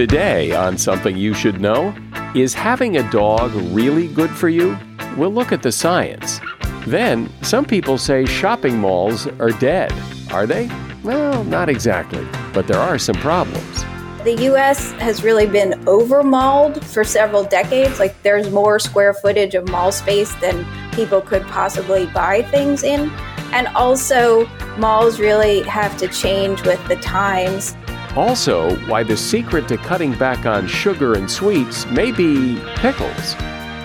Today, on Something You Should Know, is having a dog really good for you? We'll look at the science. Then, some people say shopping malls are dead. Are they? Well, not exactly, but there are some problems. The US has really been over malled for several decades. Like, there's more square footage of mall space than people could possibly buy things in. And also, malls really have to change with the times. Also, why the secret to cutting back on sugar and sweets may be pickles.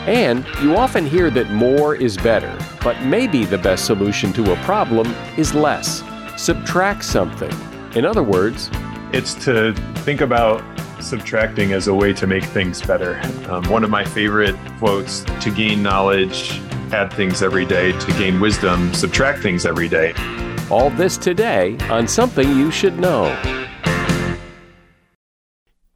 And you often hear that more is better, but maybe the best solution to a problem is less. Subtract something. In other words, it's to think about subtracting as a way to make things better. Um, one of my favorite quotes to gain knowledge, add things every day, to gain wisdom, subtract things every day. All this today on Something You Should Know.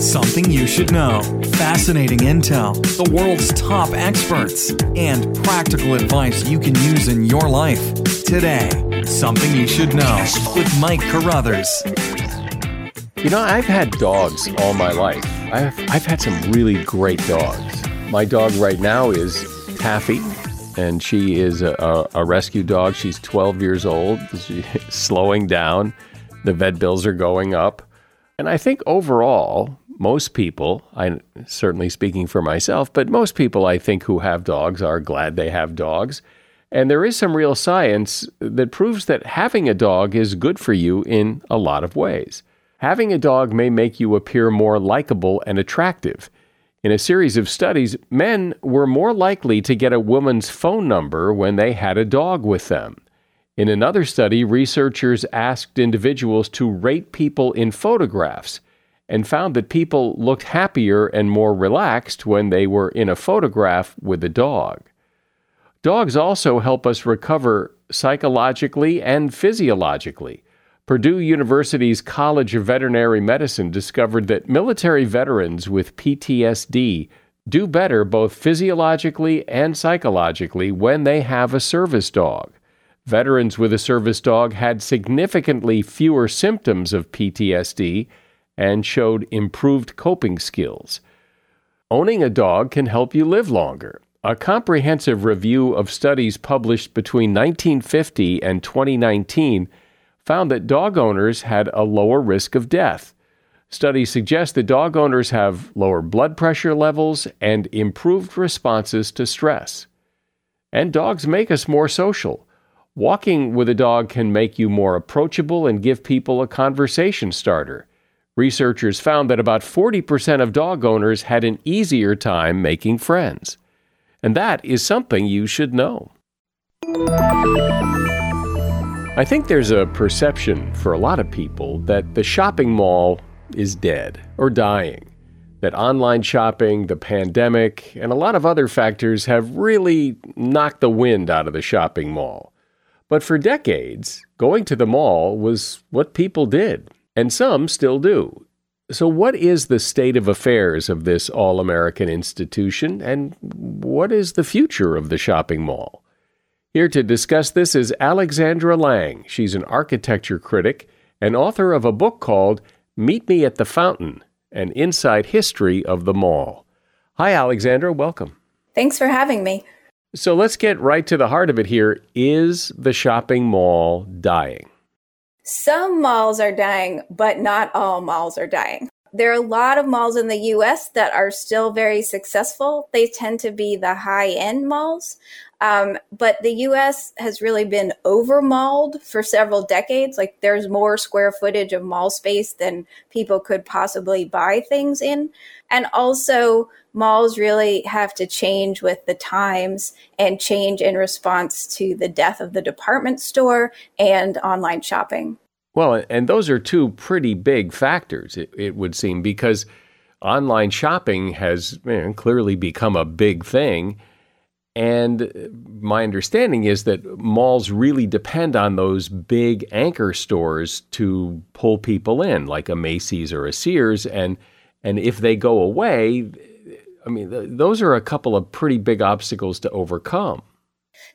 Something you should know. Fascinating intel, the world's top experts, and practical advice you can use in your life. Today, Something You Should Know with Mike Carruthers. You know, I've had dogs all my life. I've, I've had some really great dogs. My dog right now is Taffy, and she is a, a, rescue dog. She's 12 years old. She's slowing down. The vet bills are going up. And I think overall, most people, I certainly speaking for myself, but most people I think who have dogs are glad they have dogs. And there is some real science that proves that having a dog is good for you in a lot of ways. Having a dog may make you appear more likable and attractive. In a series of studies, men were more likely to get a woman's phone number when they had a dog with them. In another study, researchers asked individuals to rate people in photographs and found that people looked happier and more relaxed when they were in a photograph with a dog. Dogs also help us recover psychologically and physiologically. Purdue University's College of Veterinary Medicine discovered that military veterans with PTSD do better both physiologically and psychologically when they have a service dog. Veterans with a service dog had significantly fewer symptoms of PTSD and showed improved coping skills. Owning a dog can help you live longer. A comprehensive review of studies published between 1950 and 2019 found that dog owners had a lower risk of death. Studies suggest that dog owners have lower blood pressure levels and improved responses to stress. And dogs make us more social. Walking with a dog can make you more approachable and give people a conversation starter. Researchers found that about 40% of dog owners had an easier time making friends. And that is something you should know. I think there's a perception for a lot of people that the shopping mall is dead or dying. That online shopping, the pandemic, and a lot of other factors have really knocked the wind out of the shopping mall. But for decades, going to the mall was what people did, and some still do. So, what is the state of affairs of this all American institution, and what is the future of the shopping mall? Here to discuss this is Alexandra Lange. She's an architecture critic and author of a book called Meet Me at the Fountain An Inside History of the Mall. Hi, Alexandra. Welcome. Thanks for having me. So let's get right to the heart of it here. Is the shopping mall dying? Some malls are dying, but not all malls are dying. There are a lot of malls in the US that are still very successful. They tend to be the high end malls. Um, but the US has really been over malled for several decades. Like there's more square footage of mall space than people could possibly buy things in. And also, malls really have to change with the times and change in response to the death of the department store and online shopping. Well, and those are two pretty big factors, it, it would seem, because online shopping has you know, clearly become a big thing. And my understanding is that malls really depend on those big anchor stores to pull people in, like a Macy's or a Sears. And and if they go away, I mean, th- those are a couple of pretty big obstacles to overcome.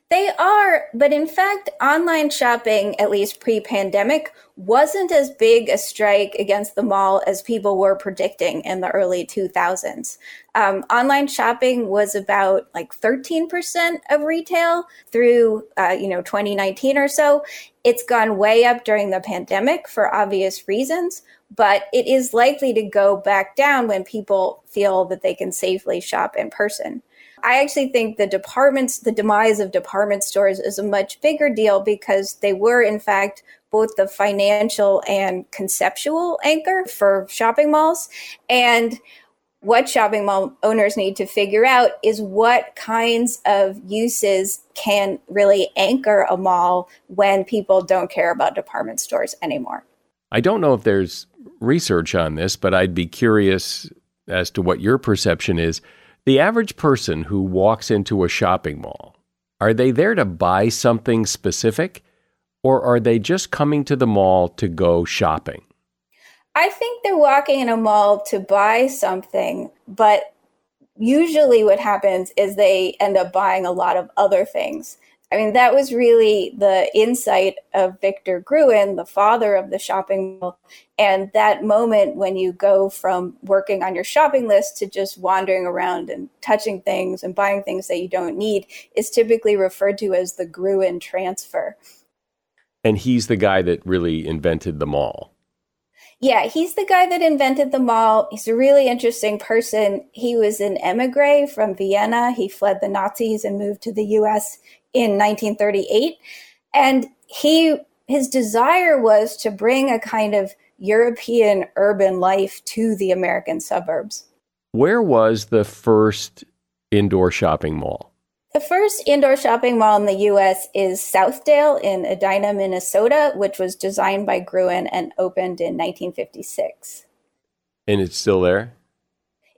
They are, but in fact, online shopping, at least pre pandemic, wasn't as big a strike against the mall as people were predicting in the early 2000s. Um, online shopping was about like 13% of retail through, uh, you know, 2019 or so. It's gone way up during the pandemic for obvious reasons, but it is likely to go back down when people feel that they can safely shop in person. I actually think the departments, the demise of department stores is a much bigger deal because they were, in fact, both the financial and conceptual anchor for shopping malls. And what shopping mall owners need to figure out is what kinds of uses can really anchor a mall when people don't care about department stores anymore. I don't know if there's research on this, but I'd be curious as to what your perception is. The average person who walks into a shopping mall, are they there to buy something specific or are they just coming to the mall to go shopping? I think they're walking in a mall to buy something, but usually what happens is they end up buying a lot of other things. I mean, that was really the insight of Victor Gruen, the father of the shopping mall. And that moment when you go from working on your shopping list to just wandering around and touching things and buying things that you don't need is typically referred to as the Gruen transfer. And he's the guy that really invented the mall. Yeah, he's the guy that invented the mall. He's a really interesting person. He was an emigre from Vienna. He fled the Nazis and moved to the US in 1938. And he his desire was to bring a kind of European urban life to the American suburbs. Where was the first indoor shopping mall? The first indoor shopping mall in the US is Southdale in Edina, Minnesota, which was designed by Gruen and opened in 1956. And it's still there?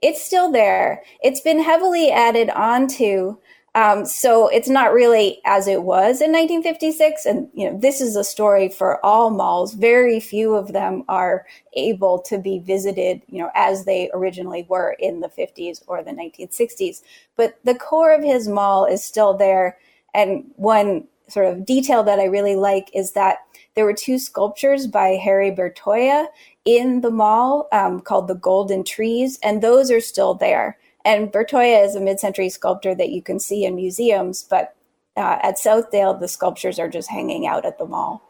It's still there. It's been heavily added onto um, so it's not really as it was in 1956. And, you know, this is a story for all malls. Very few of them are able to be visited, you know, as they originally were in the 50s or the 1960s. But the core of his mall is still there. And one sort of detail that I really like is that there were two sculptures by Harry Bertoia in the mall um, called the Golden Trees, and those are still there. And Bertoia is a mid century sculptor that you can see in museums, but uh, at Southdale, the sculptures are just hanging out at the mall.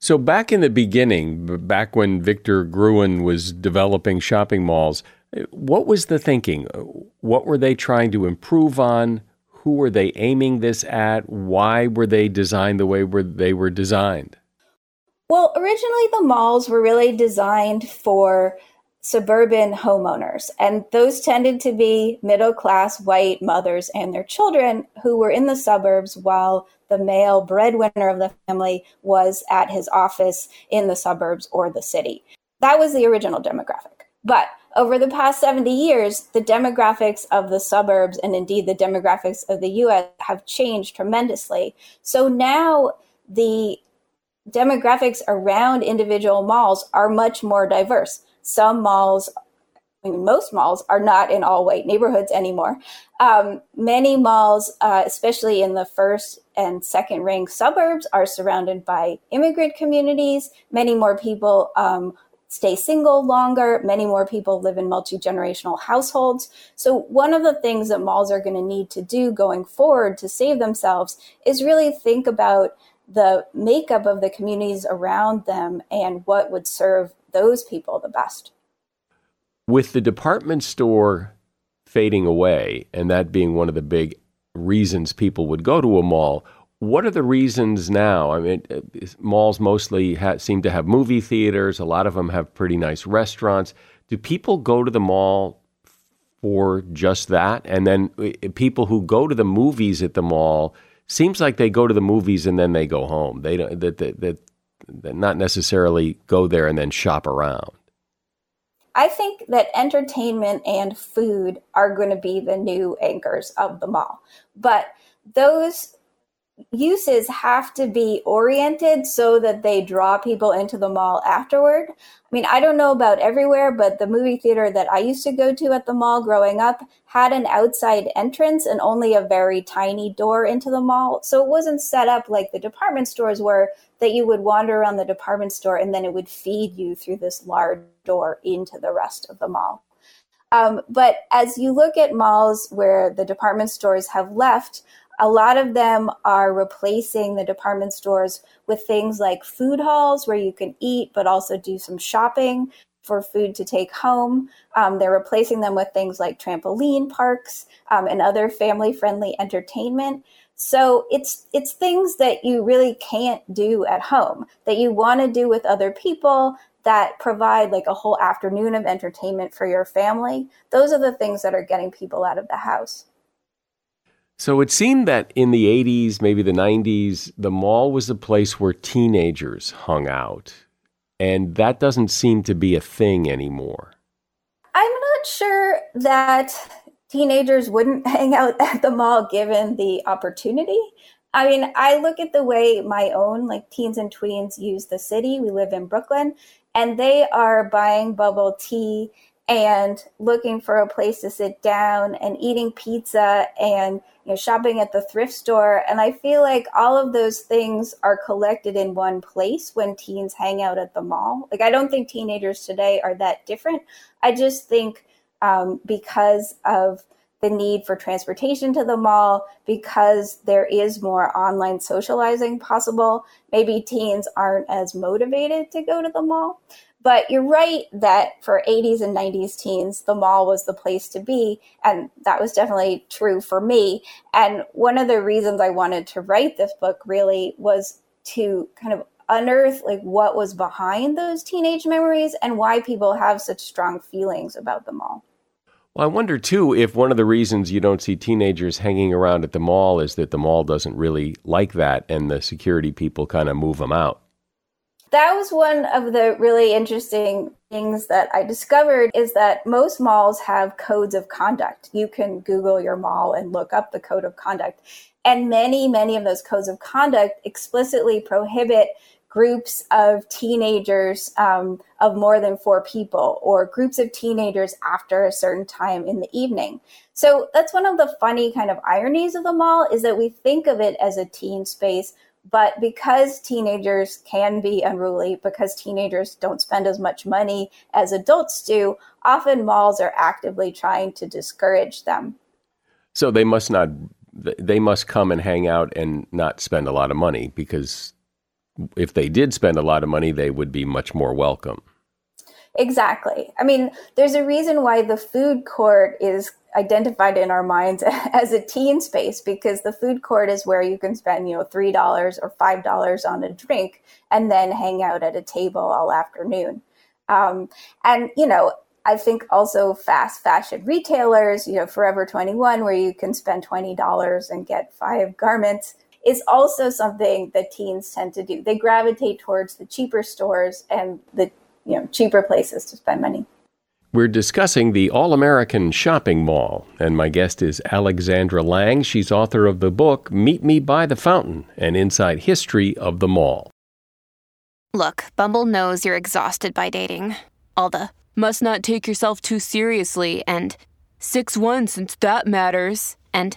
So, back in the beginning, back when Victor Gruen was developing shopping malls, what was the thinking? What were they trying to improve on? Who were they aiming this at? Why were they designed the way they were designed? Well, originally the malls were really designed for suburban homeowners, and those tended to be middle class white mothers and their children who were in the suburbs while the male breadwinner of the family was at his office in the suburbs or the city. That was the original demographic. But over the past 70 years, the demographics of the suburbs and indeed the demographics of the US have changed tremendously. So now the demographics around individual malls are much more diverse. Some malls, I mean, most malls are not in all white neighborhoods anymore. Um, many malls, uh, especially in the first and second rank suburbs, are surrounded by immigrant communities. Many more people um, stay single longer. Many more people live in multi generational households. So, one of the things that malls are going to need to do going forward to save themselves is really think about the makeup of the communities around them and what would serve those people the best. With the department store fading away, and that being one of the big reasons people would go to a mall, what are the reasons now? I mean, malls mostly ha- seem to have movie theaters. A lot of them have pretty nice restaurants. Do people go to the mall for just that? And then uh, people who go to the movies at the mall seems like they go to the movies and then they go home. They don't that, that, that not necessarily go there and then shop around. I think that entertainment and food are going to be the new anchors of the mall. But those uses have to be oriented so that they draw people into the mall afterward. I mean, I don't know about everywhere, but the movie theater that I used to go to at the mall growing up had an outside entrance and only a very tiny door into the mall. So it wasn't set up like the department stores were that you would wander around the department store and then it would feed you through this large door into the rest of the mall. Um, but as you look at malls where the department stores have left, a lot of them are replacing the department stores with things like food halls where you can eat, but also do some shopping for food to take home. Um, they're replacing them with things like trampoline parks um, and other family friendly entertainment. So it's it's things that you really can't do at home that you want to do with other people that provide like a whole afternoon of entertainment for your family. Those are the things that are getting people out of the house. So it seemed that in the 80s, maybe the 90s, the mall was a place where teenagers hung out. And that doesn't seem to be a thing anymore. I'm not sure that teenagers wouldn't hang out at the mall given the opportunity. I mean, I look at the way my own like teens and tweens use the city. We live in Brooklyn and they are buying bubble tea and looking for a place to sit down and eating pizza and you know shopping at the thrift store and i feel like all of those things are collected in one place when teens hang out at the mall like i don't think teenagers today are that different i just think um, because of the need for transportation to the mall because there is more online socializing possible maybe teens aren't as motivated to go to the mall but you're right that for 80s and 90s teens, the mall was the place to be. And that was definitely true for me. And one of the reasons I wanted to write this book really was to kind of unearth like what was behind those teenage memories and why people have such strong feelings about the mall. Well, I wonder too if one of the reasons you don't see teenagers hanging around at the mall is that the mall doesn't really like that and the security people kind of move them out that was one of the really interesting things that I discovered is that most malls have codes of conduct. You can Google your mall and look up the code of conduct. And many, many of those codes of conduct explicitly prohibit groups of teenagers um, of more than four people or groups of teenagers after a certain time in the evening. So that's one of the funny kind of ironies of the mall is that we think of it as a teen space, but because teenagers can be unruly, because teenagers don't spend as much money as adults do, often malls are actively trying to discourage them. So they must not, they must come and hang out and not spend a lot of money because if they did spend a lot of money, they would be much more welcome. Exactly. I mean, there's a reason why the food court is identified in our minds as a teen space because the food court is where you can spend, you know, $3 or $5 on a drink and then hang out at a table all afternoon. Um, and, you know, I think also fast fashion retailers, you know, Forever 21, where you can spend $20 and get five garments, is also something that teens tend to do. They gravitate towards the cheaper stores and the you know cheaper places to spend money. We're discussing the All American Shopping Mall, and my guest is Alexandra Lange. She's author of the book Meet Me by the Fountain An Inside History of the Mall. Look, Bumble knows you're exhausted by dating. All the must not take yourself too seriously and 6 1 since that matters. And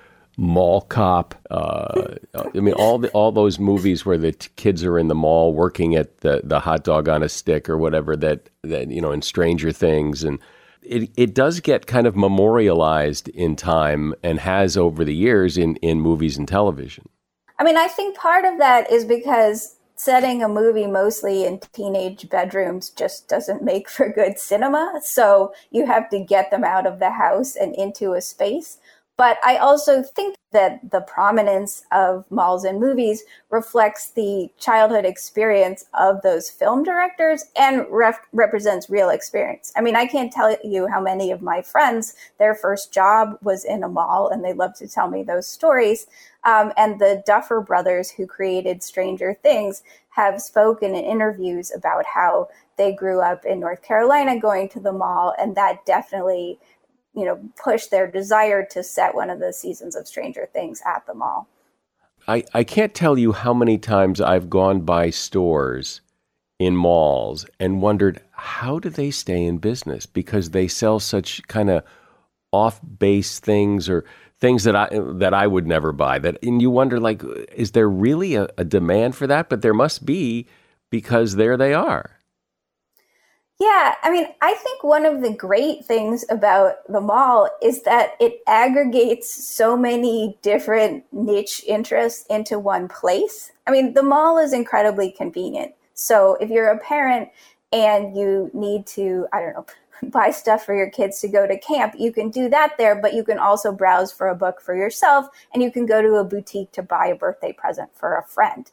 Mall Cop. Uh, I mean, all the, all those movies where the t- kids are in the mall working at the, the hot dog on a stick or whatever that that you know in Stranger Things and it, it does get kind of memorialized in time and has over the years in, in movies and television. I mean, I think part of that is because setting a movie mostly in teenage bedrooms just doesn't make for good cinema. So you have to get them out of the house and into a space. But I also think that the prominence of malls in movies reflects the childhood experience of those film directors and ref- represents real experience. I mean, I can't tell you how many of my friends, their first job was in a mall, and they love to tell me those stories. Um, and the Duffer brothers, who created Stranger Things, have spoken in interviews about how they grew up in North Carolina going to the mall, and that definitely you know, push their desire to set one of the seasons of Stranger Things at the mall. I, I can't tell you how many times I've gone by stores in malls and wondered how do they stay in business? Because they sell such kind of off base things or things that I that I would never buy that and you wonder like is there really a, a demand for that? But there must be because there they are yeah, I mean, I think one of the great things about the mall is that it aggregates so many different niche interests into one place. I mean, the mall is incredibly convenient. So if you're a parent and you need to, I don't know, buy stuff for your kids to go to camp, you can do that there, but you can also browse for a book for yourself and you can go to a boutique to buy a birthday present for a friend.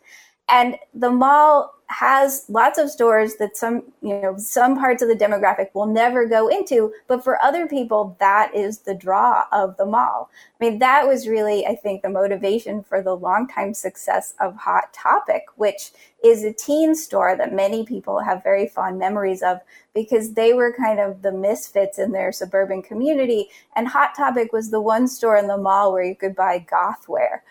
And the mall has lots of stores that some, you know, some parts of the demographic will never go into, but for other people, that is the draw of the mall. I mean, that was really, I think, the motivation for the longtime success of Hot Topic, which is a teen store that many people have very fond memories of because they were kind of the misfits in their suburban community. And Hot Topic was the one store in the mall where you could buy goth wear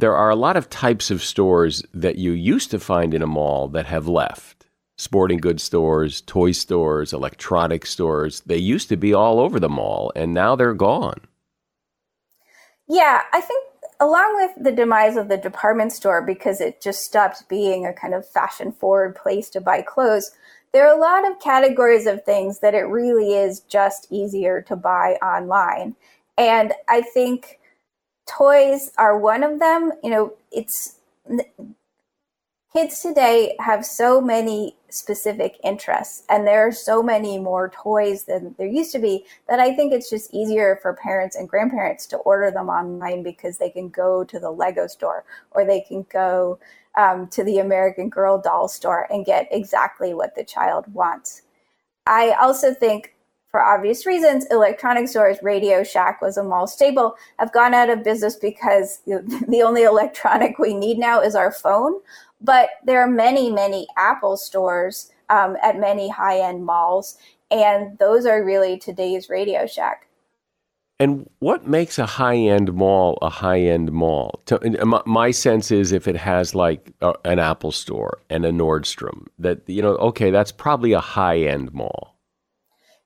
there are a lot of types of stores that you used to find in a mall that have left. Sporting goods stores, toy stores, electronic stores. They used to be all over the mall and now they're gone. Yeah, I think along with the demise of the department store because it just stopped being a kind of fashion forward place to buy clothes, there are a lot of categories of things that it really is just easier to buy online. And I think toys are one of them. You know, it's kids today have so many specific interests and there are so many more toys than there used to be that I think it's just easier for parents and grandparents to order them online because they can go to the Lego store or they can go um, to the American Girl doll store and get exactly what the child wants. I also think for obvious reasons, electronic stores, Radio Shack was a mall staple, have gone out of business because the only electronic we need now is our phone. But there are many, many Apple stores um, at many high end malls, and those are really today's Radio Shack. And what makes a high end mall a high end mall? My sense is if it has like an Apple store and a Nordstrom, that, you know, okay, that's probably a high end mall.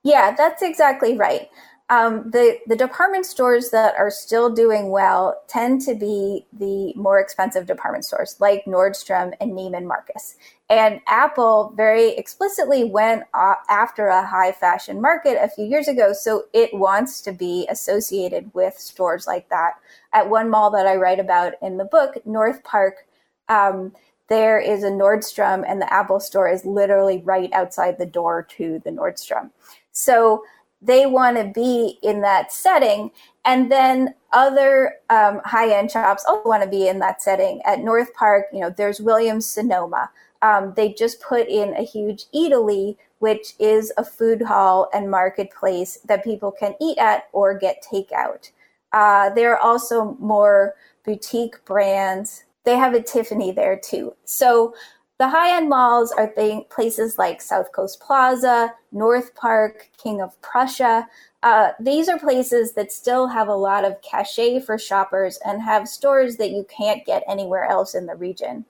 Yeah, that's exactly right. Um, the the department stores that are still doing well tend to be the more expensive department stores like Nordstrom and Neiman Marcus. And Apple very explicitly went after a high fashion market a few years ago, so it wants to be associated with stores like that. At one mall that I write about in the book, North Park. Um, there is a Nordstrom, and the Apple store is literally right outside the door to the Nordstrom. So they want to be in that setting. And then other um, high end shops also want to be in that setting. At North Park, you know, there's Williams Sonoma. Um, they just put in a huge Eataly, which is a food hall and marketplace that people can eat at or get takeout. Uh, there are also more boutique brands. They have a Tiffany there too. So the high end malls are th- places like South Coast Plaza, North Park, King of Prussia. Uh, these are places that still have a lot of cachet for shoppers and have stores that you can't get anywhere else in the region.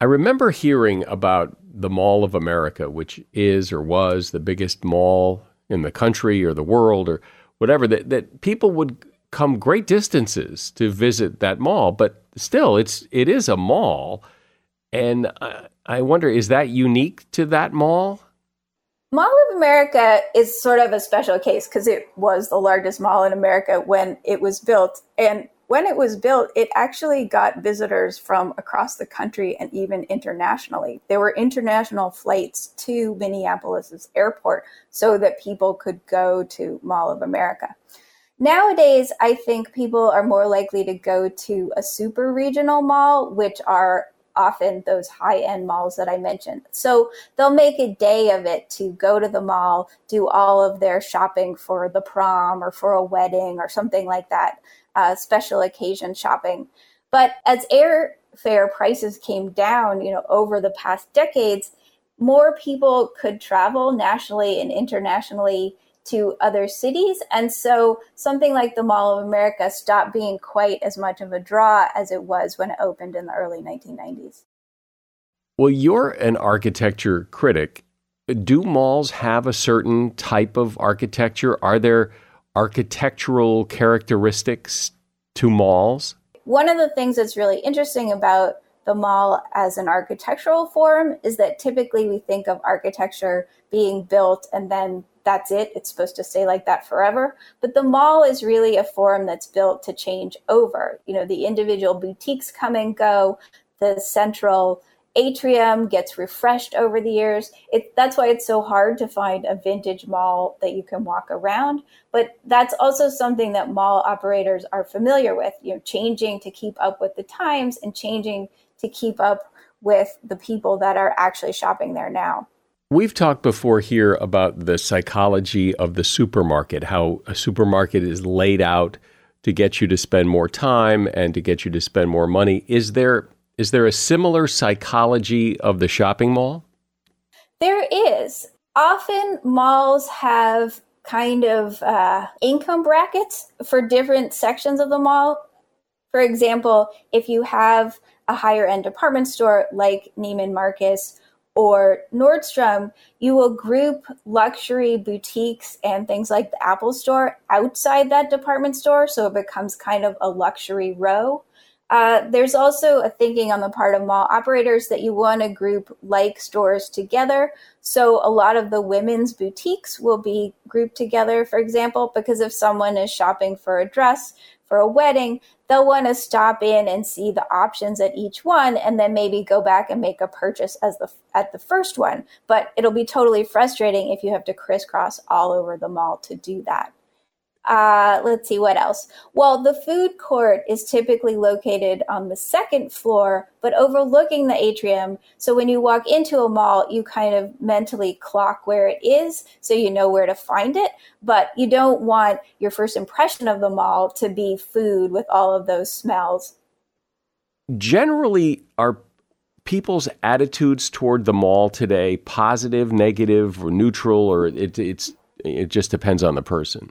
I remember hearing about the Mall of America, which is or was the biggest mall in the country or the world or whatever, that, that people would come great distances to visit that mall, but still it's it is a mall. And I, I wonder, is that unique to that mall? Mall of America is sort of a special case because it was the largest mall in America when it was built. And when it was built, it actually got visitors from across the country and even internationally. There were international flights to Minneapolis's airport so that people could go to Mall of America. Nowadays, I think people are more likely to go to a super regional mall, which are often those high end malls that I mentioned. So they'll make a day of it to go to the mall, do all of their shopping for the prom or for a wedding or something like that, uh, special occasion shopping. But as airfare prices came down, you know, over the past decades, more people could travel nationally and internationally to other cities. And so something like the Mall of America stopped being quite as much of a draw as it was when it opened in the early 1990s. Well, you're an architecture critic. Do malls have a certain type of architecture? Are there architectural characteristics to malls? One of the things that's really interesting about the mall as an architectural form is that typically we think of architecture being built and then that's it. It's supposed to stay like that forever. But the mall is really a forum that's built to change over. You know, the individual boutiques come and go, the central atrium gets refreshed over the years. It, that's why it's so hard to find a vintage mall that you can walk around. But that's also something that mall operators are familiar with, you know, changing to keep up with the times and changing to keep up with the people that are actually shopping there now. We've talked before here about the psychology of the supermarket, how a supermarket is laid out to get you to spend more time and to get you to spend more money. Is there is there a similar psychology of the shopping mall? There is. Often malls have kind of uh, income brackets for different sections of the mall. For example, if you have a higher end department store like Neiman Marcus or Nordstrom, you will group luxury boutiques and things like the Apple Store outside that department store. So it becomes kind of a luxury row. Uh, there's also a thinking on the part of mall operators that you want to group like stores together. So a lot of the women's boutiques will be grouped together, for example, because if someone is shopping for a dress for a wedding, they'll want to stop in and see the options at each one and then maybe go back and make a purchase as the at the first one. But it'll be totally frustrating if you have to crisscross all over the mall to do that Uh, let's see what else. Well, the food court is typically located on the second floor, but overlooking the atrium. So when you walk into a mall, you kind of mentally clock where it is so you know where to find it. But you don't want your first impression of the mall to be food with all of those smells. Generally, are people's attitudes toward the mall today positive, negative, or neutral, or it, it's it just depends on the person?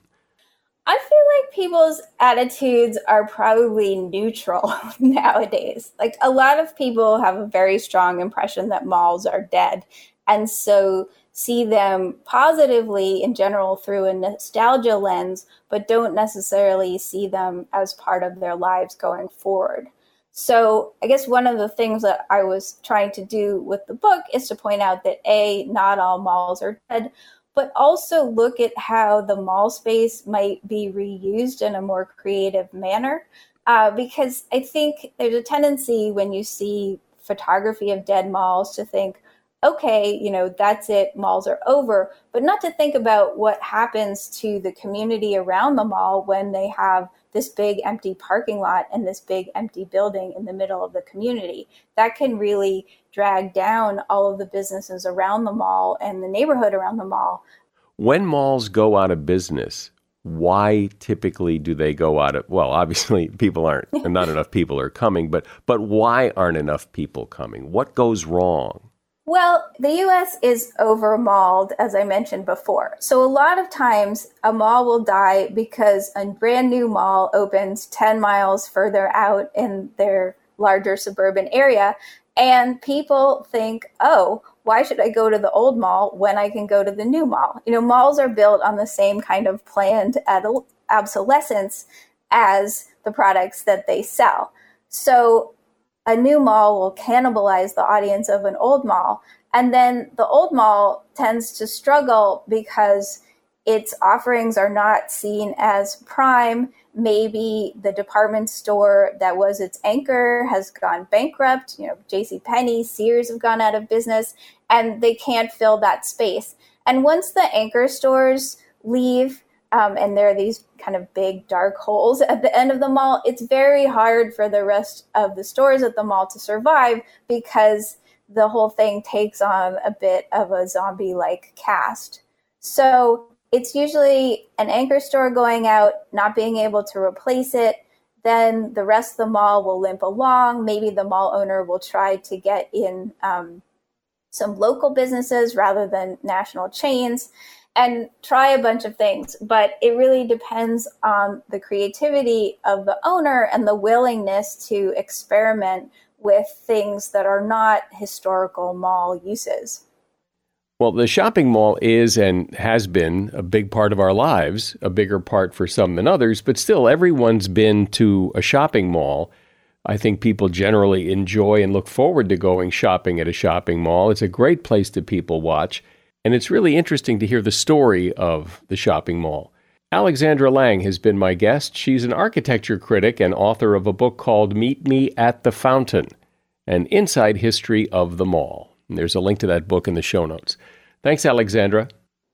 I feel like people's attitudes are probably neutral nowadays. Like a lot of people have a very strong impression that malls are dead. And so see them positively in general through a nostalgia lens, but don't necessarily see them as part of their lives going forward. So, I guess one of the things that I was trying to do with the book is to point out that A, not all malls are dead, but also look at how the mall space might be reused in a more creative manner. Uh, because I think there's a tendency when you see photography of dead malls to think, okay, you know, that's it, malls are over, but not to think about what happens to the community around the mall when they have this big empty parking lot and this big empty building in the middle of the community. That can really drag down all of the businesses around the mall and the neighborhood around the mall. When malls go out of business, why typically do they go out of well obviously people aren't and not enough people are coming but but why aren't enough people coming what goes wrong well, the US is over malled, as I mentioned before. So, a lot of times a mall will die because a brand new mall opens 10 miles further out in their larger suburban area. And people think, oh, why should I go to the old mall when I can go to the new mall? You know, malls are built on the same kind of planned obsolescence as the products that they sell. So, a new mall will cannibalize the audience of an old mall. And then the old mall tends to struggle because its offerings are not seen as prime. Maybe the department store that was its anchor has gone bankrupt. You know, J.C. Penney, Sears have gone out of business, and they can't fill that space. And once the anchor stores leave, um, and there are these kind of big dark holes at the end of the mall, it's very hard for the rest of the stores at the mall to survive because the whole thing takes on a bit of a zombie like cast. So it's usually an anchor store going out, not being able to replace it. Then the rest of the mall will limp along. Maybe the mall owner will try to get in um, some local businesses rather than national chains and try a bunch of things. But it really depends on the creativity of the owner and the willingness to experiment with things that are not historical mall uses. Well, the shopping mall is and has been a big part of our lives, a bigger part for some than others, but still, everyone's been to a shopping mall. I think people generally enjoy and look forward to going shopping at a shopping mall. It's a great place to people watch. And it's really interesting to hear the story of the shopping mall. Alexandra Lange has been my guest. She's an architecture critic and author of a book called Meet Me at the Fountain An Inside History of the Mall. And there's a link to that book in the show notes. Thanks, Alexandra.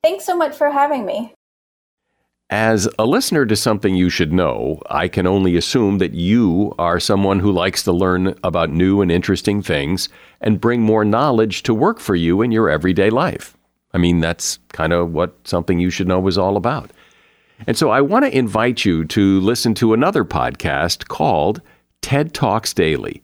Thanks so much for having me. As a listener to Something You Should Know, I can only assume that you are someone who likes to learn about new and interesting things and bring more knowledge to work for you in your everyday life. I mean, that's kind of what something you should know was all about. And so I want to invite you to listen to another podcast called TED Talks Daily.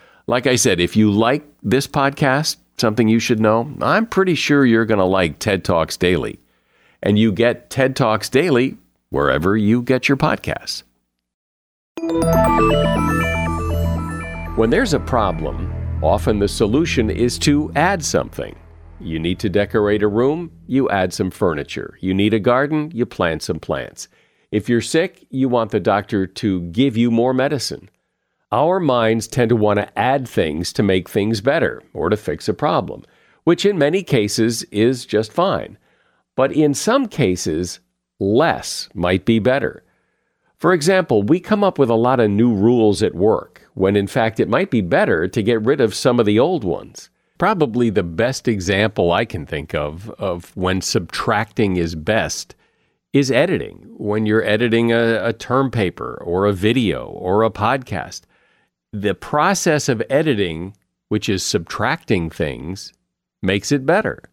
Like I said, if you like this podcast, something you should know, I'm pretty sure you're going to like TED Talks Daily. And you get TED Talks Daily wherever you get your podcasts. When there's a problem, Often the solution is to add something. You need to decorate a room, you add some furniture. You need a garden, you plant some plants. If you're sick, you want the doctor to give you more medicine. Our minds tend to want to add things to make things better or to fix a problem, which in many cases is just fine. But in some cases, less might be better. For example, we come up with a lot of new rules at work, when in fact it might be better to get rid of some of the old ones. Probably the best example I can think of of when subtracting is best is editing. When you're editing a, a term paper or a video or a podcast, the process of editing, which is subtracting things, makes it better.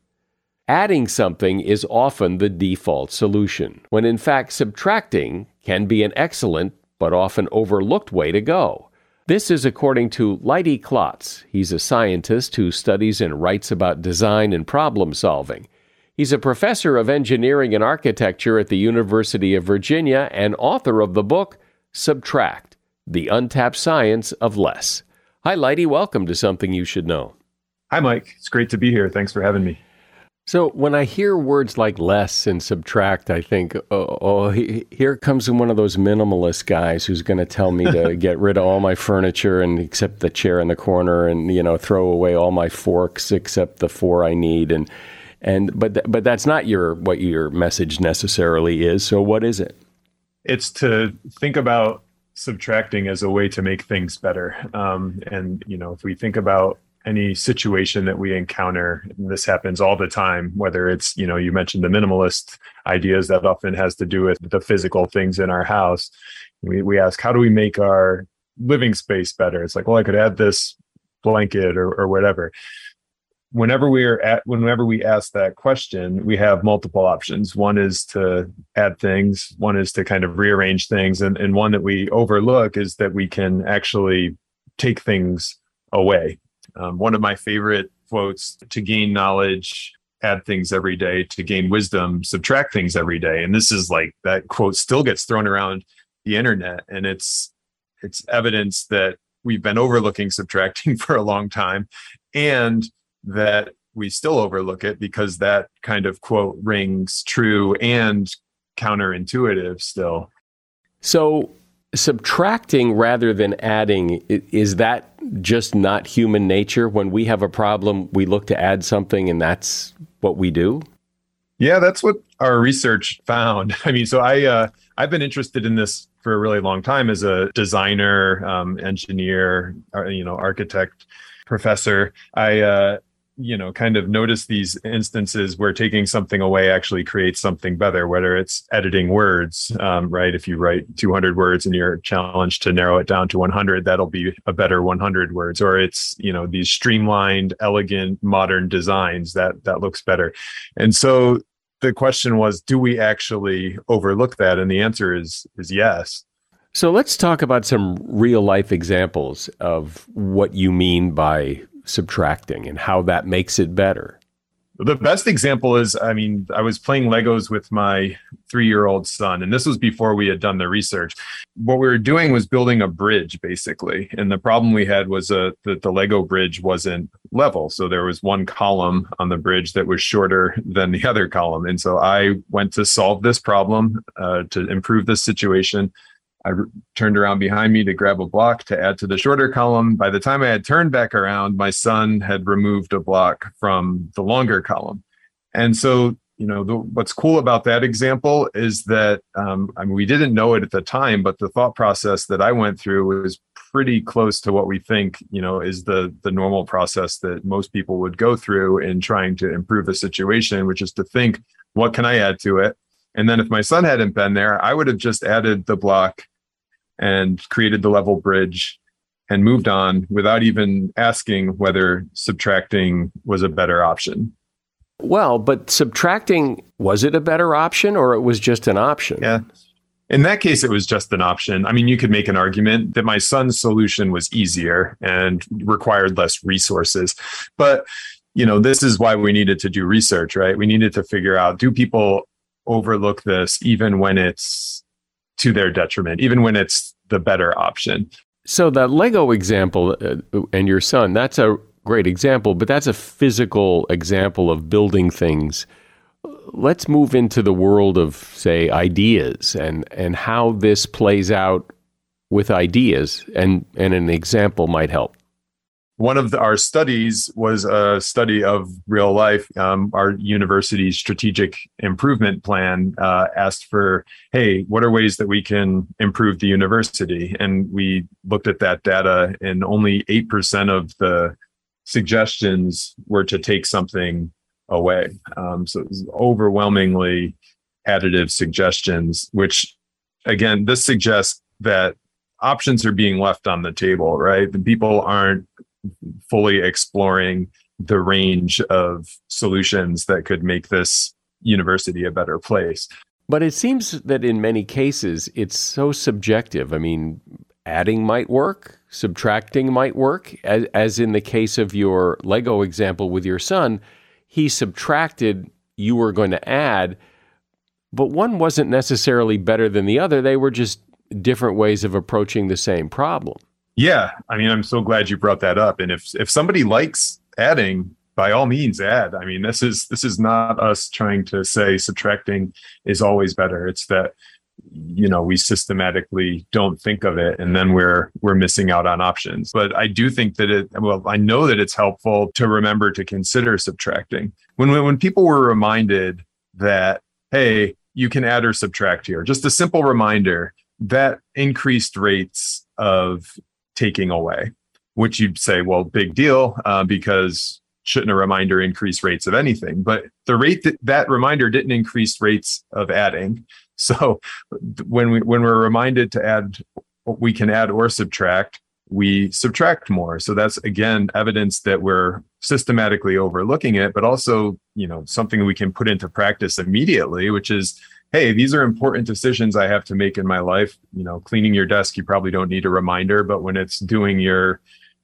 Adding something is often the default solution, when in fact subtracting can be an excellent but often overlooked way to go. This is according to Leidy Klotz. He's a scientist who studies and writes about design and problem solving. He's a professor of engineering and architecture at the University of Virginia and author of the book Subtract The Untapped Science of Less. Hi, Leidy. Welcome to Something You Should Know. Hi, Mike. It's great to be here. Thanks for having me. So when I hear words like less and subtract, I think, oh, oh he, here comes one of those minimalist guys who's going to tell me to get rid of all my furniture and except the chair in the corner, and you know, throw away all my forks except the four I need, and and but th- but that's not your what your message necessarily is. So what is it? It's to think about subtracting as a way to make things better. Um, and you know, if we think about any situation that we encounter this happens all the time whether it's you know you mentioned the minimalist ideas that often has to do with the physical things in our house. We, we ask how do we make our living space better? It's like well i could add this blanket or, or whatever whenever we are at whenever we ask that question we have multiple options one is to add things one is to kind of rearrange things and, and one that we overlook is that we can actually take things away um, one of my favorite quotes to gain knowledge, add things every day, to gain wisdom, subtract things every day. And this is like that quote still gets thrown around the internet. And it's it's evidence that we've been overlooking subtracting for a long time and that we still overlook it because that kind of quote rings true and counterintuitive still. So subtracting rather than adding is that just not human nature? When we have a problem we look to add something and that's what we do? Yeah that's what our research found. I mean so i uh, i've been interested in this for a really long time as a designer um, engineer uh, you know architect professor. I uh, you know kind of notice these instances where taking something away actually creates something better whether it's editing words um, right? If you write 200 words and you're challenged to narrow it down to 100 that'll be a better 100 words. Or it's you know these streamlined elegant modern designs that that looks better. And so the question was do we actually overlook that? And the answer is is yes. So let's talk about some real life examples of what you mean by subtracting and how that makes it better? The best example is I mean, I was playing Legos with my three year old son, and this was before we had done the research. What we were doing was building a bridge, basically. And the problem we had was uh, that the Lego bridge wasn't level. So there was one column on the bridge that was shorter than the other column. And so I went to solve this problem uh, to improve this situation. I turned around behind me to grab a block to add to the shorter column. By the time I had turned back around, my son had removed a block from the longer column. And so, you know, the, what's cool about that example is that, um, I mean, we didn't know it at the time, but the thought process that I went through was pretty close to what we think, you know, is the the normal process that most people would go through in trying to improve the situation, which is to think, what can I add to it? And then if my son hadn't been there, I would have just added the block and created the level bridge and moved on without even asking whether subtracting was a better option. Well, but subtracting, was it a better option or it was just an option? Yeah. In that case, it was just an option. I mean, you could make an argument that my son's solution was easier and required less resources. But, you know, this is why we needed to do research, right? We needed to figure out do people overlook this even when it's to their detriment, even when it's the better option. So that Lego example uh, and your son, that's a great example, but that's a physical example of building things. let's move into the world of, say, ideas and, and how this plays out with ideas, and, and an example might help one of the, our studies was a study of real life. Um, our university's strategic improvement plan uh, asked for, hey, what are ways that we can improve the university? And we looked at that data, and only 8% of the suggestions were to take something away. Um, so it was overwhelmingly additive suggestions, which again, this suggests that options are being left on the table, right? The people aren't fully exploring the range of solutions that could make this university a better place. But it seems that in many cases, it's so subjective. I mean, adding might work, subtracting might work. As, as, in the case of your Lego example with your son, he subtracted, you were going to add, but one wasn't necessarily better than the other. They were just different ways of approaching the same problem. Yeah, I mean, I'm so glad you brought that up. And if if somebody likes adding, by all means, add. I mean, this is this is not us trying to say subtracting is always better. It's that you know we systematically don't think of it and then we're we're missing out on options but i do think that it well i know that it's helpful to remember to consider subtracting when when people were reminded that hey you can add or subtract here just a simple reminder that increased rates of taking away, which you'd say, well, big deal, uh, because shouldn't a reminder increase rates of anything? But the rate that that reminder didn't increase rates of adding. So when we when we're reminded to add, we can add or subtract, we subtract more. So that's again evidence that we're systematically overlooking it, but also you know something we can put into practice immediately, which is hey, these are important decisions I have to make in my life. You know, cleaning your desk, you probably don't need a reminder, but when it's doing your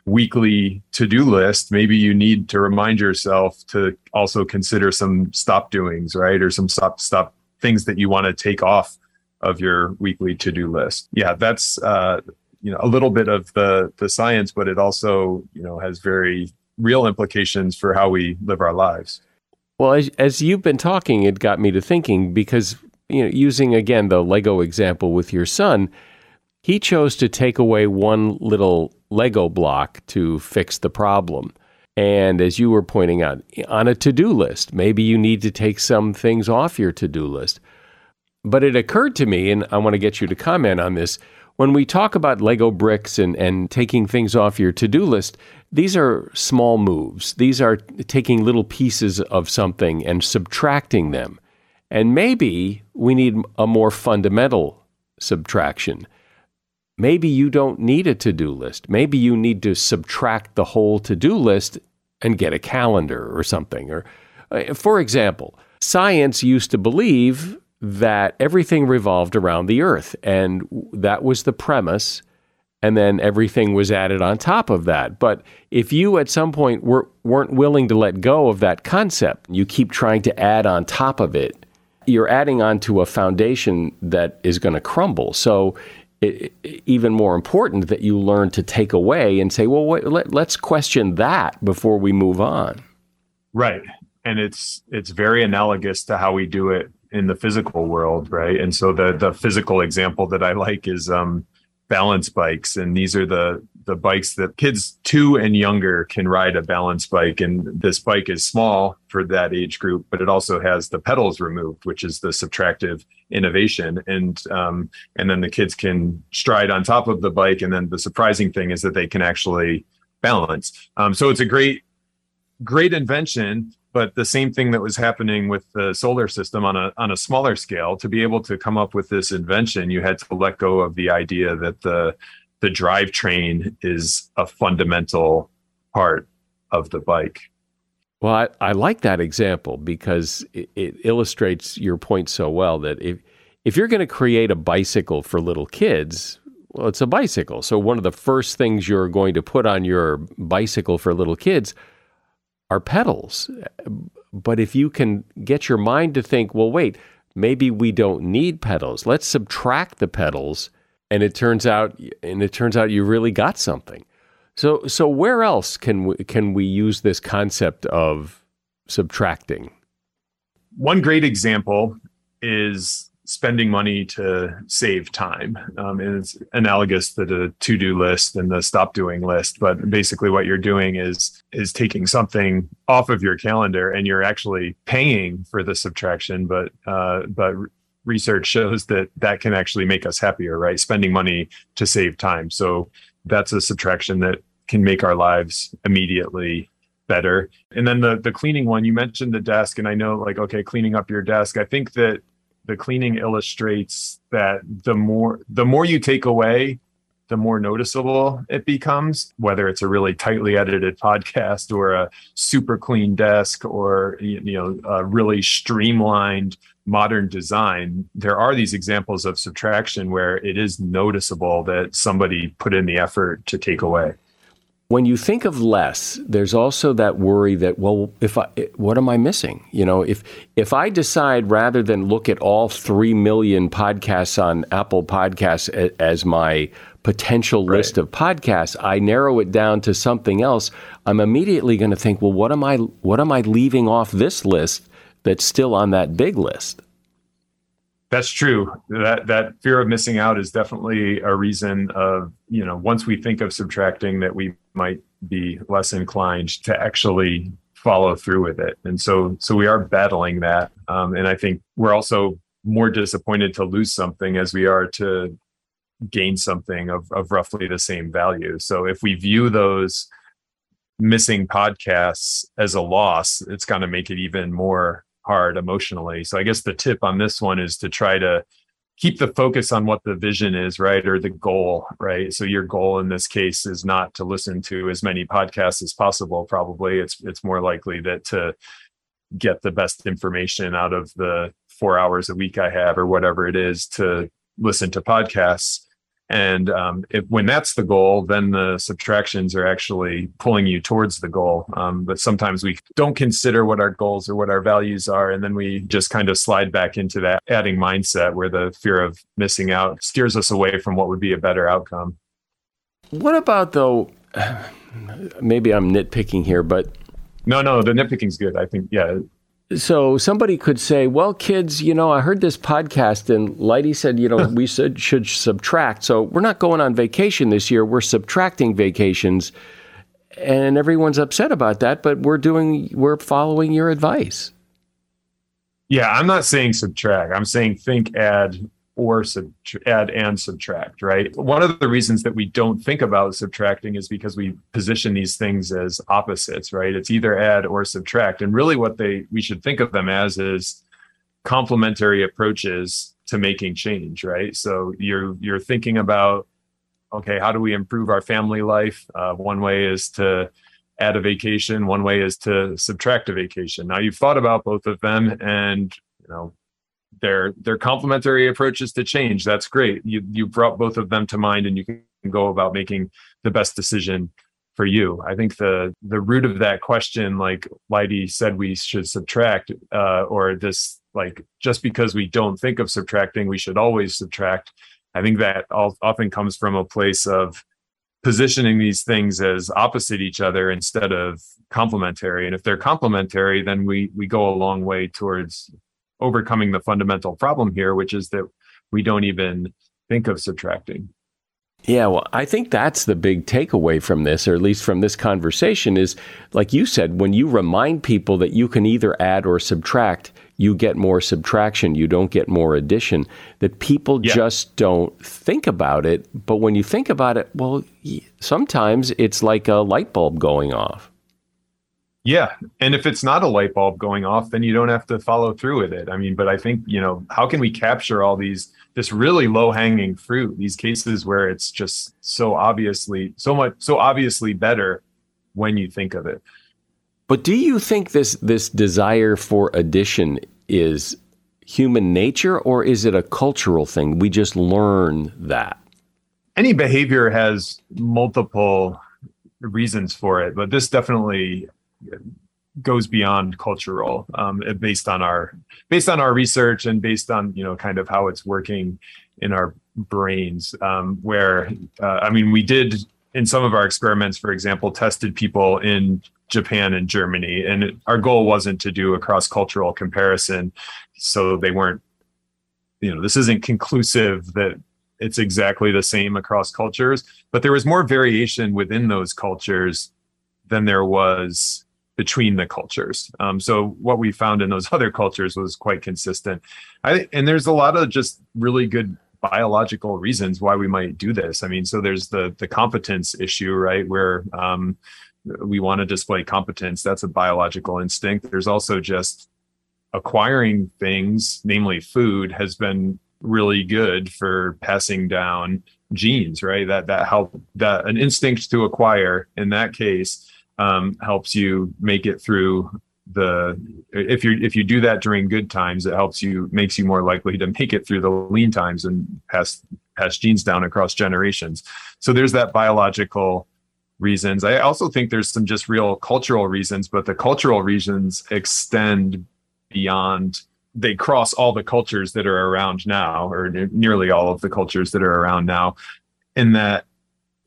weekly to-do list, maybe you need to remind yourself to also consider some stop doings, right? Or some stop stop things that you want to take off of your weekly to-do list. Yeah, that's uh, you know, a little bit of the the science, but it also, you know, has very real implications for how we live our lives. Well, as, as you've been talking, it got me to thinking because you know, using again the Lego example with your son, he chose to take away one little Lego block to fix the problem. And as you were pointing out, on a to do list, maybe you need to take some things off your to do list. But it occurred to me, and I want to get you to comment on this when we talk about Lego bricks and, and taking things off your to do list, these are small moves. These are taking little pieces of something and subtracting them. And maybe we need a more fundamental subtraction. Maybe you don't need a to do list. Maybe you need to subtract the whole to do list and get a calendar or something. Or, uh, for example, science used to believe that everything revolved around the earth, and that was the premise. And then everything was added on top of that. But if you at some point were, weren't willing to let go of that concept, you keep trying to add on top of it, you're adding on to a foundation that is going to crumble. So it, even more important that you learn to take away and say, well, wait, let, let's question that before we move on. Right. And it's it's very analogous to how we do it in the physical world, right? And so the the physical example that I like is um, balance bikes, and these are the the bikes that kids two and younger can ride a balance bike. And this bike is small for that age group, but it also has the pedals removed, which is the subtractive innovation. And um, and then the kids can stride on top of the bike. And then the surprising thing is that they can actually balance. Um, so it's a great, great invention but the same thing that was happening with the solar system on a on a smaller scale to be able to come up with this invention you had to let go of the idea that the the drivetrain is a fundamental part of the bike. Well, I, I like that example because it, it, illustrates your point so well that if if you're going to create a bicycle for little kids, well, it's a bicycle. So one of the first things you're going to put on your bicycle for little kids are pedals. But if you can get your mind to think, well, wait, maybe we don't need pedals. Let's subtract the pedals and it turns out and it turns out you really got something. So so where else can we, can we use this concept of subtracting? one great example is spending money to save time. Um, analogous to the to-do list and the stop doing list. But basically what you're doing is is taking something off of your calendar and you're actually paying for the subtraction, but uh, but research shows that that can actually make us happier, right? Spending money to save time. So that's a subtraction that can make our lives immediately better. And then the the cleaning one, you mentioned the desk, and I know like okay, cleaning up your desk. I think that the cleaning illustrates that the more the more you take away the more noticeable it becomes whether it's a really tightly edited podcast or a super clean desk or you know a really streamlined modern design. There are these examples of subtraction where it is noticeable that somebody put in the effort to take away when you think of less, there's also that worry that well, if I, what am I missing? You know, if if I decide rather than look at all three million podcasts on Apple Podcasts as my potential right. list of podcasts, I narrow it down to something else. I'm immediately going to think, well, what am I what am I leaving off this list that's still on that big list? That's true. That that fear of missing out is definitely a reason of, you know, once we think of subtracting that we might be less inclined to actually follow through with it. And so so we are battling that. Um, and I think we're also more disappointed to lose something as we are to gain something of, of roughly the same value. So if we view those missing podcasts as a loss, it's going to make it even more hard emotionally. So I guess the tip on this one is to try to keep the focus on what the vision is, right? Or the goal, right? So your goal in this case is not to listen to as many podcasts as possible. Probably it's it's more likely that to get the best information out of the four hours a week I have or whatever it is to listen to podcasts and um, if, when that's the goal, then the subtractions are actually pulling you towards the goal. Um, but sometimes we don't consider what our goals or what our values are. And then we just kind of slide back into that adding mindset where the fear of missing out steers us away from what would be a better outcome. What about, though? Maybe I'm nitpicking here, but. No, no, the nitpicking's good. I think, yeah, so somebody could say, "Well, kids, you know, I heard this podcast, and Leidy said, you know, we should, should subtract. So we're not going on vacation this year. We're subtracting vacations, and everyone's upset about that. But we're doing, we're following your advice." Yeah, I'm not saying subtract. I'm saying think, add, or sub- add and subtract, right? One of the reasons that we don't think about subtracting is because we position these things as opposites, right? It's either add or subtract. And really what they we should think of them as is complementary approaches to making change, right? So you're you're thinking about okay, how do we improve our family life? Uh, one way is to add a vacation, one way is to subtract a vacation. Now you've thought about both of them and you know they're they're complementary approaches to change. That's great. You you brought both of them to mind, and you can go about making the best decision for you. I think the the root of that question, like Leidy said, we should subtract, uh, or this like just because we don't think of subtracting, we should always subtract. I think that all, often comes from a place of positioning these things as opposite each other instead of complementary. And if they're complementary, then we we go a long way towards overcoming the fundamental problem here, which is that we don't even think of subtracting. Yeah, well, I think that's the big takeaway from this, or at least from this conversation, is like you said, when you remind people that you can either add or subtract, you get more subtraction, you don't get more addition. That people yeah. just don't think about it. But when you think about it, well, sometimes it's like a light bulb going off. Yeah. And if it's not a light bulb going off, then you don't have to follow through with it. I mean, but I think, you know, how can we capture all these, this really low hanging fruit, these cases where it's just so obviously, so much, so obviously better when you think of it. But do you think this, this desire for addition is human nature or is it a cultural thing? We just learn that. Any behavior has multiple reasons for it, but this definitely goes beyond cultural um, based on our based on our research and based on you know kind of how it's working in our brains um, where uh, i mean we did in some of our experiments for example tested people in Japan and Germany. And it, our goal wasn't to do a cross cultural comparison. So they weren't, you know, this isn't conclusive that it's exactly the same across cultures, but there was more variation within those cultures than there was between the cultures. Um, so what we found in those other cultures was quite consistent. I, and there's a lot of just really good biological reasons why we might do this. I mean, so there's the the competence issue, right, where um, we want to display competence. That's a biological instinct. There's also just acquiring things, namely food, has been really good for passing down genes, right? That that help that an instinct to acquire in that case um, helps you make it through the if you if you do that during good times, it helps you makes you more likely to make it through the lean times and pass pass genes down across generations. So there's that biological reasons. I also think there's some just real cultural reasons, but the cultural reasons extend beyond they cross all the cultures that are around now or nearly all of the cultures that are around now in that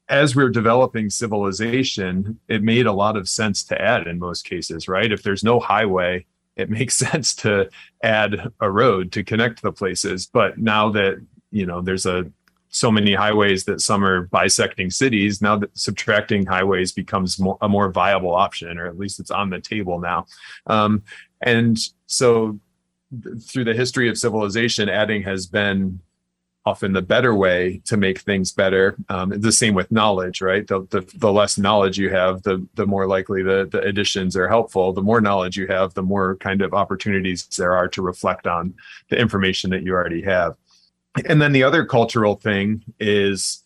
as we're developing civilization, it made a lot of sense to add in most cases, right? If there's no highway, it makes sense to add a road to connect the places. But now that, you know, there's a so many highways that some are bisecting cities, now that subtracting highways becomes more, a more viable option, or at least it's on the table now. Um, and so th- through the history of civilization, adding has been often the better way to make things better. Um, the same with knowledge, right? The, the, the less knowledge you have, the the more likely the the additions are helpful. The more knowledge you have, the more kind of opportunities there are to reflect on the information that you already have. And then the other cultural thing is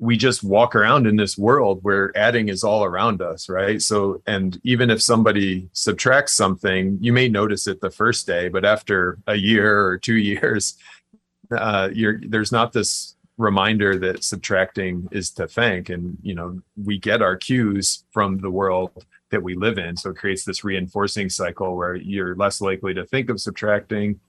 we just walk around in this world where adding is all around us, right? So, and even if somebody subtracts something, you may notice it the first day, but after a year or two years, uh, there's not this reminder that subtracting is to thank. And you know we get our cues from the world that we live in. So it creates this reinforcing cycle where you're less likely to think of subtracting.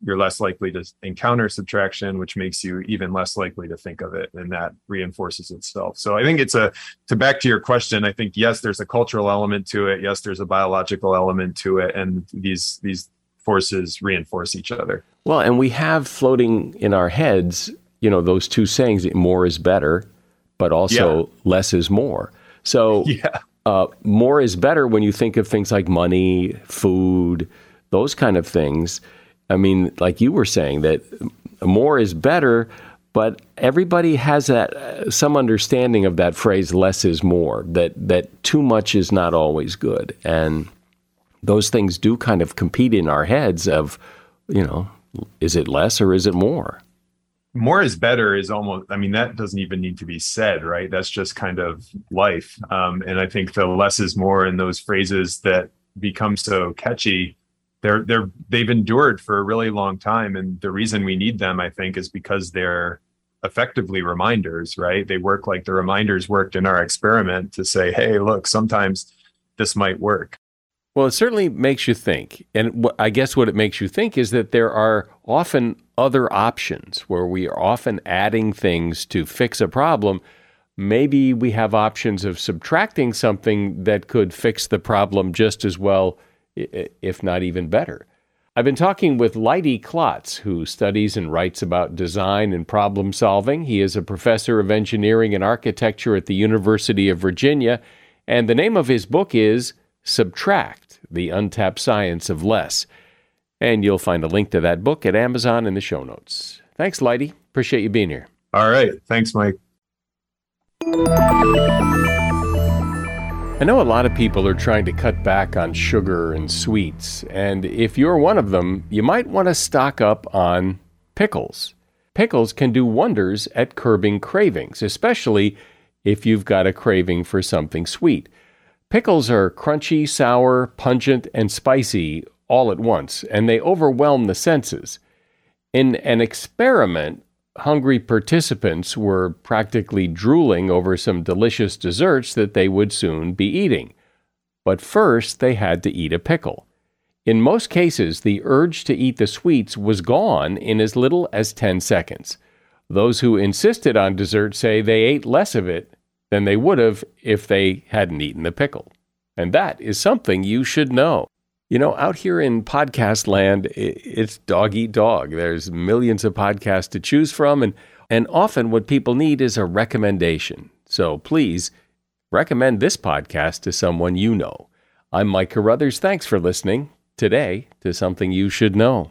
You're less likely to encounter subtraction which makes you even less likely to think of it. And that reinforces itself. So i think it's a to back to your question i think yes there's a cultural element to it. Yes there's a biological element to it. And these these forces reinforce each other. Well, and we have floating in our heads, you know, those two sayings: "More is better," but also yeah. "less is more." So, yeah. uh, more is better when you think of things like money, food, those kind of things. I mean, like you were saying, that more is better, but everybody has that uh, some understanding of that phrase "less is more." That that too much is not always good, and those things do kind of compete in our heads of, you know, is it less or is it more? More is better is almost, I mean, that doesn't even need to be said, right? That's just kind of life. Um, and I think the less is more in those phrases that become so catchy, they're, they're, they've endured for a really long time. And the reason we need them, I think, is because they're effectively reminders, right? They work like the reminders worked in our experiment to say, hey, look, sometimes this might work. Well, it certainly makes you think. And I guess what it makes you think is that there are often other options where we are often adding things to fix a problem. Maybe we have options of subtracting something that could fix the problem just as well, if not even better. I've been talking with Leidy Klotz, who studies and writes about design and problem solving. He is a professor of engineering and architecture at the University of Virginia, and the name of his book is Subtract the Untapped Science of Less. And you'll find a link to that book at Amazon in the show notes. Thanks, Leidy. Appreciate you being here. All right. Thanks, Mike. I know a lot of people are trying to cut back on sugar and sweets, and if you're one of them, you might want to stock up on pickles. Pickles can do wonders at curbing cravings, especially if you've got a craving for something sweet. Pickles are crunchy, sour, pungent, and spicy all at once, and they overwhelm the senses. In an experiment, hungry participants were practically drooling over some delicious desserts that they would soon be eating. But first, they had to eat a pickle. In most cases, the urge to eat the sweets was gone in as little as 10 seconds. Those who insisted on dessert say they ate less of it than they would have if they hadn't eaten the pickle. And that is something you should know. You know, out here in podcast land, it's dog eat dog. There's millions of podcasts to choose from, and, and often what people need is a recommendation. So please recommend this podcast to someone you know. I'm Mike Carruthers. Thanks for listening today to Something You Should Know.